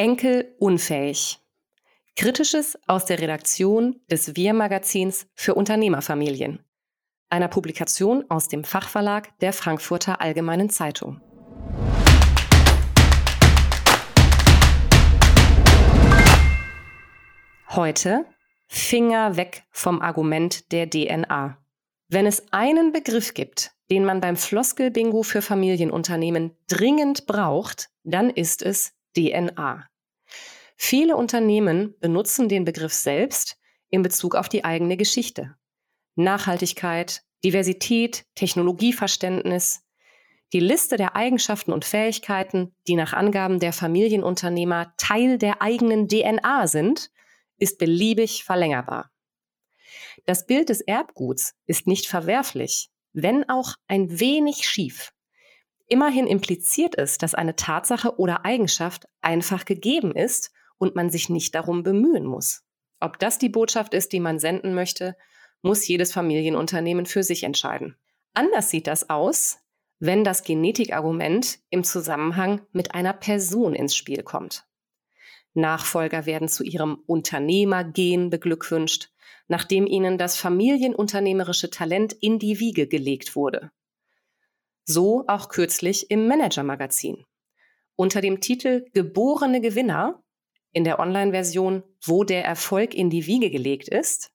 Enkel unfähig. Kritisches aus der Redaktion des Wir-Magazins für Unternehmerfamilien, einer Publikation aus dem Fachverlag der Frankfurter Allgemeinen Zeitung. Heute Finger weg vom Argument der DNA. Wenn es einen Begriff gibt, den man beim Floskelbingo für Familienunternehmen dringend braucht, dann ist es DNA. Viele Unternehmen benutzen den Begriff selbst in Bezug auf die eigene Geschichte. Nachhaltigkeit, Diversität, Technologieverständnis. Die Liste der Eigenschaften und Fähigkeiten, die nach Angaben der Familienunternehmer Teil der eigenen DNA sind, ist beliebig verlängerbar. Das Bild des Erbguts ist nicht verwerflich, wenn auch ein wenig schief. Immerhin impliziert es, dass eine Tatsache oder Eigenschaft einfach gegeben ist und man sich nicht darum bemühen muss. Ob das die Botschaft ist, die man senden möchte, muss jedes Familienunternehmen für sich entscheiden. Anders sieht das aus, wenn das Genetikargument im Zusammenhang mit einer Person ins Spiel kommt. Nachfolger werden zu ihrem Unternehmergen beglückwünscht, nachdem ihnen das familienunternehmerische Talent in die Wiege gelegt wurde. So auch kürzlich im Manager-Magazin. Unter dem Titel Geborene Gewinner in der Online-Version Wo der Erfolg in die Wiege gelegt ist,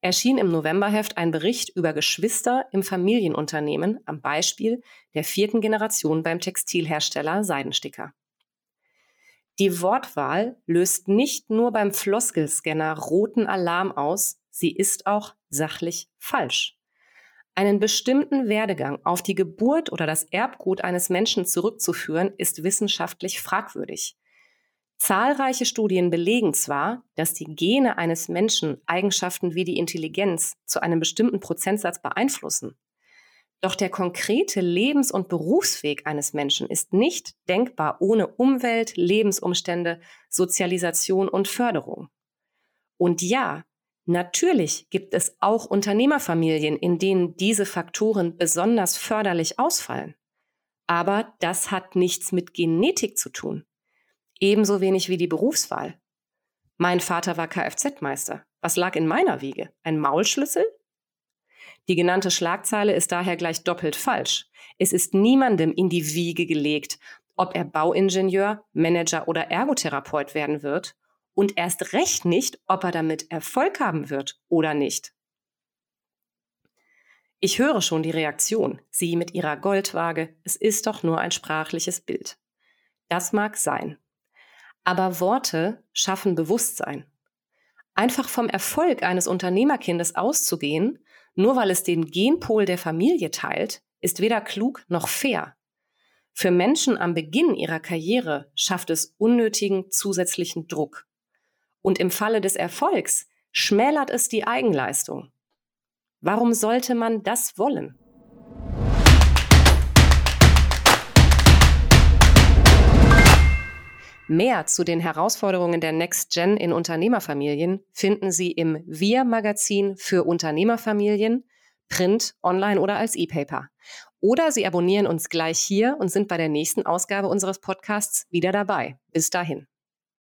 erschien im Novemberheft ein Bericht über Geschwister im Familienunternehmen am Beispiel der vierten Generation beim Textilhersteller Seidensticker. Die Wortwahl löst nicht nur beim Floskelscanner roten Alarm aus, sie ist auch sachlich falsch. Einen bestimmten Werdegang auf die Geburt oder das Erbgut eines Menschen zurückzuführen, ist wissenschaftlich fragwürdig. Zahlreiche Studien belegen zwar, dass die Gene eines Menschen Eigenschaften wie die Intelligenz zu einem bestimmten Prozentsatz beeinflussen. Doch der konkrete Lebens- und Berufsweg eines Menschen ist nicht denkbar ohne Umwelt, Lebensumstände, Sozialisation und Förderung. Und ja, natürlich gibt es auch Unternehmerfamilien, in denen diese Faktoren besonders förderlich ausfallen. Aber das hat nichts mit Genetik zu tun. Ebenso wenig wie die Berufswahl. Mein Vater war Kfz-Meister. Was lag in meiner Wiege? Ein Maulschlüssel? Die genannte Schlagzeile ist daher gleich doppelt falsch. Es ist niemandem in die Wiege gelegt, ob er Bauingenieur, Manager oder Ergotherapeut werden wird und erst recht nicht, ob er damit Erfolg haben wird oder nicht. Ich höre schon die Reaktion, sie mit ihrer Goldwaage, es ist doch nur ein sprachliches Bild. Das mag sein. Aber Worte schaffen Bewusstsein. Einfach vom Erfolg eines Unternehmerkindes auszugehen, nur weil es den Genpol der Familie teilt, ist weder klug noch fair. Für Menschen am Beginn ihrer Karriere schafft es unnötigen zusätzlichen Druck. Und im Falle des Erfolgs schmälert es die Eigenleistung. Warum sollte man das wollen? Mehr zu den Herausforderungen der Next Gen in Unternehmerfamilien finden Sie im Wir-Magazin für Unternehmerfamilien, Print, online oder als E-Paper. Oder Sie abonnieren uns gleich hier und sind bei der nächsten Ausgabe unseres Podcasts wieder dabei. Bis dahin.